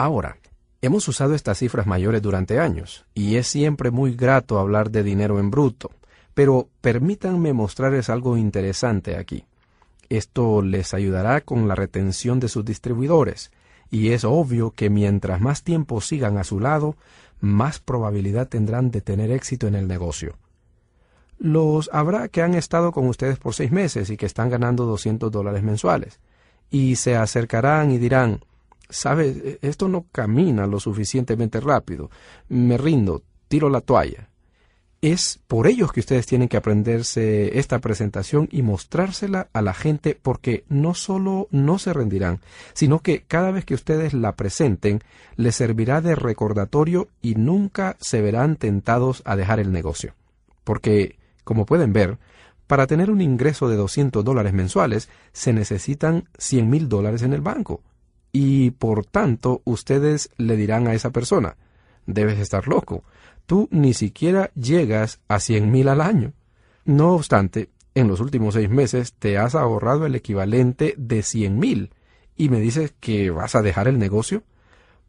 Ahora, hemos usado estas cifras mayores durante años, y es siempre muy grato hablar de dinero en bruto, pero permítanme mostrarles algo interesante aquí. Esto les ayudará con la retención de sus distribuidores, y es obvio que mientras más tiempo sigan a su lado, más probabilidad tendrán de tener éxito en el negocio. Los habrá que han estado con ustedes por seis meses y que están ganando 200 dólares mensuales, y se acercarán y dirán, sabes, e, esto no camina lo suficientemente rápido. Me rindo, tiro la toalla. Es por ellos que ustedes tienen que aprenderse esta presentación y mostrársela a la gente porque no solo no se rendirán, sino que cada vez que ustedes la presenten les servirá de recordatorio y nunca se verán tentados a dejar el negocio. Porque, como pueden ver, para tener un ingreso de 200 dólares mensuales se necesitan 100 mil dólares en el banco y por tanto ustedes le dirán a esa persona, debes estar loco, tú ni siquiera llegas a cien mil al año. No obstante, en los últimos seis meses te has ahorrado el equivalente de cien mil y me dices que vas a dejar el negocio.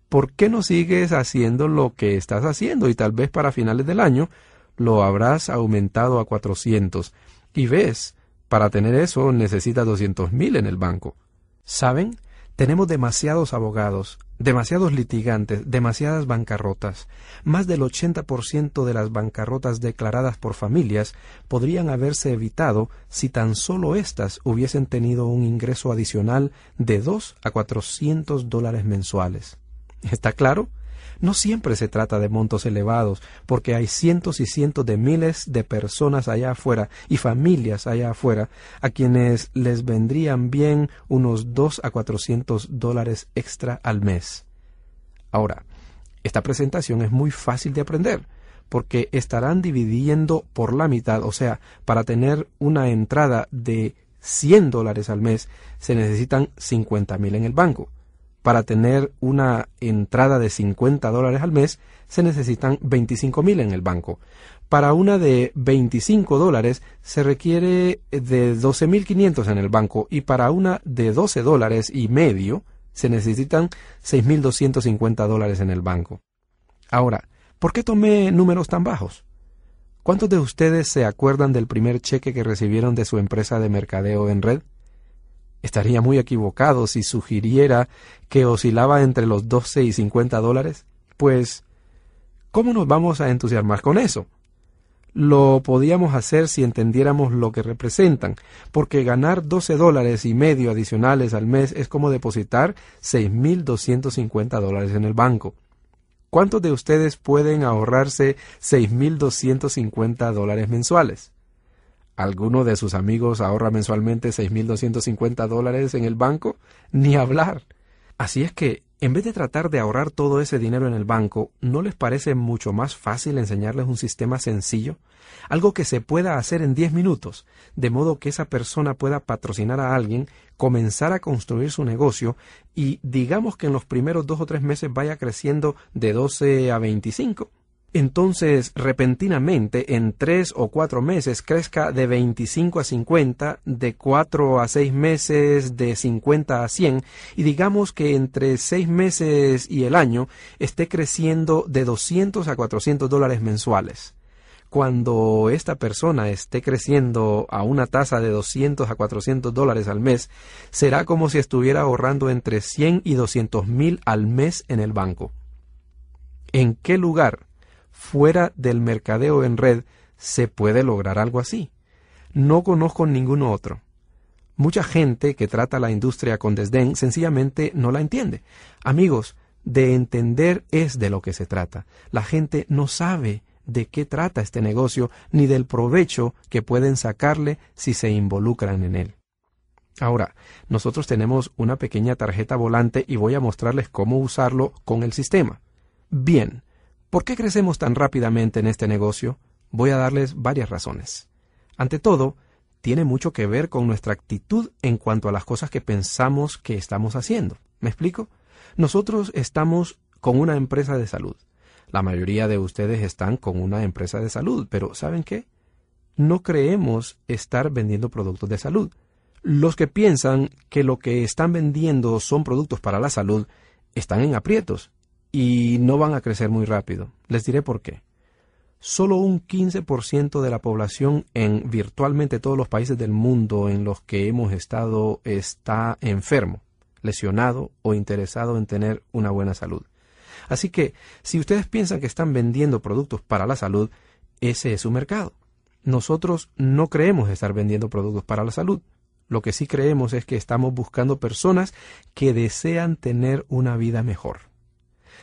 ¿Por qué no sigues haciendo lo que estás haciendo y tal vez para finales del año lo habrás aumentado a cuatrocientos? Y ves, para tener eso necesitas doscientos mil en el banco. ¿Saben? Tenemos demasiados abogados, demasiados litigantes, demasiadas bancarrotas. Más del 80% de las bancarrotas declaradas por familias podrían haberse evitado si tan solo éstas hubiesen tenido un ingreso adicional de 2 a 400 dólares mensuales. ¿Está claro? No siempre se trata de montos elevados, porque hay cientos y cientos de miles de personas allá afuera y familias allá afuera a quienes les vendrían bien unos dos a cuatrocientos dólares extra al mes. Ahora, esta presentación es muy fácil de aprender, porque estarán dividiendo por la mitad, o sea, para tener una entrada de 100 dólares al mes se necesitan cincuenta mil en el banco para tener una entrada de 50 dólares al mes se necesitan 25 mil en el banco. Para una de 25 dólares se requiere de 12.500 en el banco y para una de 12 dólares y medio se necesitan 6.250 dólares en el banco. Ahora, ¿por qué tomé números tan bajos? ¿Cuántos de ustedes se acuerdan del primer cheque que recibieron de su empresa de mercadeo en red? Estaría muy equivocado si sugiriera que oscilaba entre los 12 y 50 dólares. Pues, ¿cómo nos vamos a entusiasmar con eso? Lo podíamos hacer si entendiéramos lo que representan, porque ganar 12 dólares y medio adicionales al mes es como depositar 6.250 dólares en el banco. ¿Cuántos de ustedes pueden ahorrarse 6.250 dólares mensuales? ¿Alguno de sus amigos ahorra mensualmente 6.250 dólares en el banco? Ni hablar. Así es que, en vez de tratar de ahorrar todo ese dinero en el banco, ¿no les parece mucho más fácil enseñarles un sistema sencillo? Algo que se pueda hacer en 10 minutos, de modo que esa persona pueda patrocinar a alguien, comenzar a construir su negocio y digamos que en los primeros dos o tres meses vaya creciendo de 12 a 25 entonces repentinamente en tres o cuatro meses crezca de 25 a 50, de cuatro a seis meses de 50 a 100 y digamos que entre seis meses y el año esté creciendo de 200 a 400 dólares mensuales. Cuando esta persona esté creciendo a una tasa de 200 a 400 dólares al mes, será como si estuviera ahorrando entre 100 y 200 mil al mes en el banco. ¿En qué lugar fuera del mercadeo en red se puede lograr algo así. No conozco ningún otro. Mucha gente que trata la industria con desdén sencillamente no la entiende. Amigos, de entender es de lo que se trata. La gente no sabe de qué trata este negocio ni del provecho que pueden sacarle si se involucran en él. Ahora, nosotros tenemos una pequeña tarjeta volante y voy a mostrarles cómo usarlo con el sistema. Bien, ¿por qué crecemos tan rápidamente en este negocio? Voy a darles varias razones. Ante todo, tiene mucho que ver con nuestra actitud en cuanto a las cosas que pensamos que estamos haciendo. ¿Me explico? Nosotros estamos con una empresa de salud. La mayoría de ustedes están con una empresa de salud, pero ¿saben qué? No creemos estar vendiendo productos de salud. Los que piensan que lo que están vendiendo son productos para la salud están en aprietos y no van a crecer muy rápido. Les diré por qué. Solo un 15% de la población en virtualmente todos los países del mundo en los que hemos estado está enfermo, lesionado o interesado en tener una buena salud. Así que, si ustedes piensan que están vendiendo productos para la salud, ese es su mercado. Nosotros no creemos estar vendiendo productos para la salud. Lo que sí creemos es que estamos buscando personas que desean tener una vida mejor.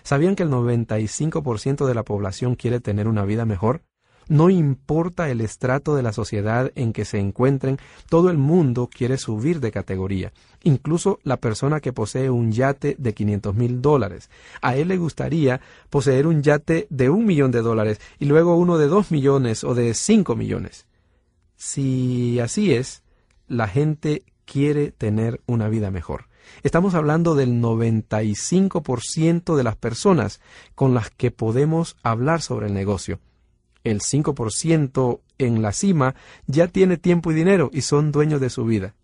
¿Sabían que el 95% de la población quiere tener una vida mejor? No importa el estrato de la sociedad en que se encuentren, todo el mundo quiere subir de categoría. Incluso la persona que posee un yate de 500 mil dólares. A él le gustaría poseer un yate de un millón de dólares y luego uno de dos millones o de cinco millones. Si así es, la gente quiere tener una vida mejor. Estamos hablando del 95% de las personas con las que podemos hablar sobre el negocio. El 5% en la cima ya tiene tiempo y dinero y son dueños de su vida.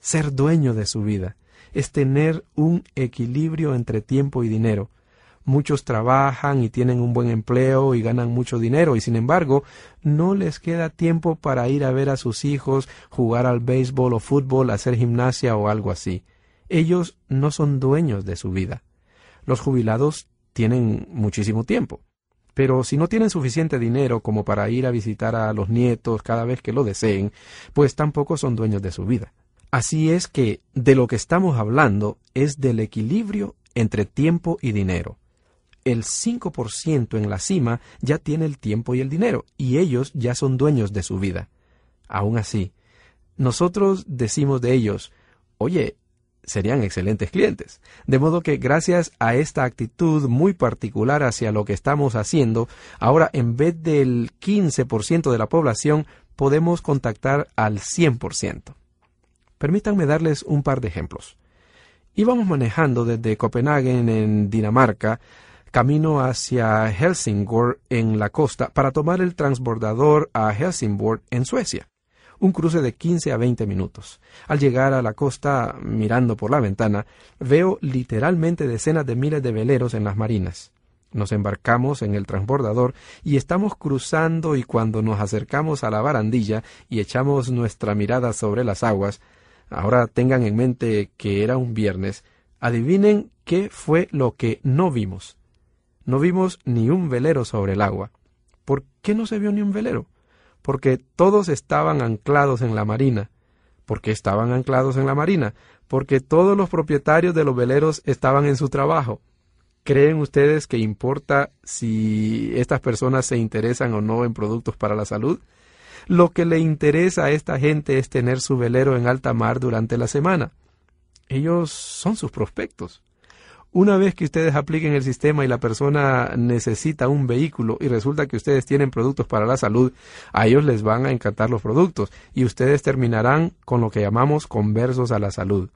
Ser dueño de su vida es tener un equilibrio entre tiempo y dinero. Muchos trabajan y tienen un buen empleo y ganan mucho dinero y sin embargo no les queda tiempo para ir a ver a sus hijos, jugar al béisbol o fútbol, hacer gimnasia o algo así. Ellos no son dueños de su vida. Los jubilados tienen muchísimo tiempo. Pero si no tienen suficiente dinero como para ir a visitar a los nietos cada vez que lo deseen, pues tampoco son dueños de su vida. Así es que de lo que estamos hablando es del equilibrio entre tiempo y dinero el 5% en la cima ya tiene el tiempo y el dinero, y ellos ya son dueños de su vida. Aún así, nosotros decimos de ellos, oye, serían excelentes clientes. De modo que gracias a esta actitud muy particular hacia lo que estamos haciendo, ahora en vez del 15% de la población, podemos contactar al 100%. Permítanme darles un par de ejemplos. Íbamos manejando desde Copenhague en Dinamarca camino hacia Helsingborg en la costa para tomar el transbordador a Helsingborg en Suecia. Un cruce de 15 a 20 minutos. Al llegar a la costa, mirando por la ventana, veo literalmente decenas de miles de veleros en las marinas. Nos embarcamos en el transbordador y estamos cruzando y cuando nos acercamos a la barandilla y echamos nuestra mirada sobre las aguas, ahora tengan en mente que era un viernes, adivinen qué fue lo que no vimos. No vimos ni un velero sobre el agua. ¿Por qué no se vio ni un velero? Porque todos estaban anclados en la marina. ¿Por qué estaban anclados en la marina? Porque todos los propietarios de los veleros estaban en su trabajo. ¿Creen ustedes que importa si estas personas se interesan o no en productos para la salud? Lo que le interesa a esta gente es tener su velero en alta mar durante la semana. Ellos son sus prospectos. Una vez que ustedes apliquen el sistema y la persona necesita un vehículo y resulta que ustedes tienen productos para la salud, a ellos les van a encantar los productos y ustedes terminarán con lo que llamamos conversos a la salud.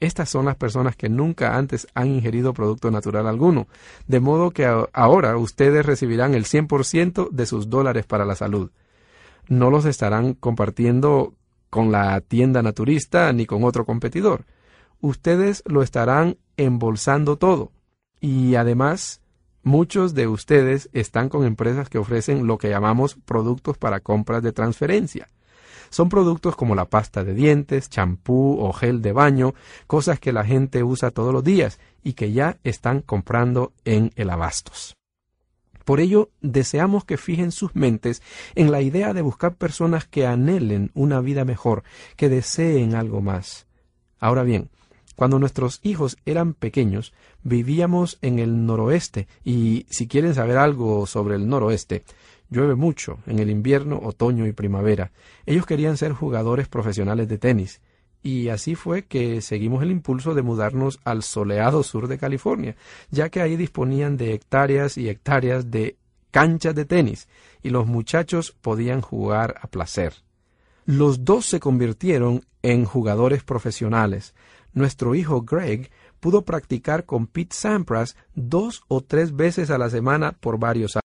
Estas son las personas que nunca antes han ingerido producto natural alguno, de modo que ahora ustedes recibirán el 100% de sus dólares para la salud. No los estarán compartiendo con la tienda naturista ni con otro competidor ustedes lo estarán embolsando todo. Y además, muchos de ustedes están con empresas que ofrecen lo que llamamos productos para compras de transferencia. Son productos como la pasta de dientes, champú o gel de baño, cosas que la gente usa todos los días y que ya están comprando en el abastos. Por ello, deseamos que fijen sus mentes en la idea de buscar personas que anhelen una vida mejor, que deseen algo más. Ahora bien, Cuando nuestros hijos eran pequeños, vivíamos en el noroeste y si quieren saber algo sobre el noroeste, llueve mucho en el invierno, otoño y primavera. Ellos querían ser jugadores profesionales de tenis y así fue que seguimos el impulso de mudarnos al soleado sur de California, ya que ahí disponían de hectáreas y hectáreas de canchas de tenis y los muchachos podían jugar a placer. Los dos se convirtieron en jugadores profesionales. Nuestro hijo Greg pudo practicar con Pete Sampras dos o tres veces a la semana por varios años.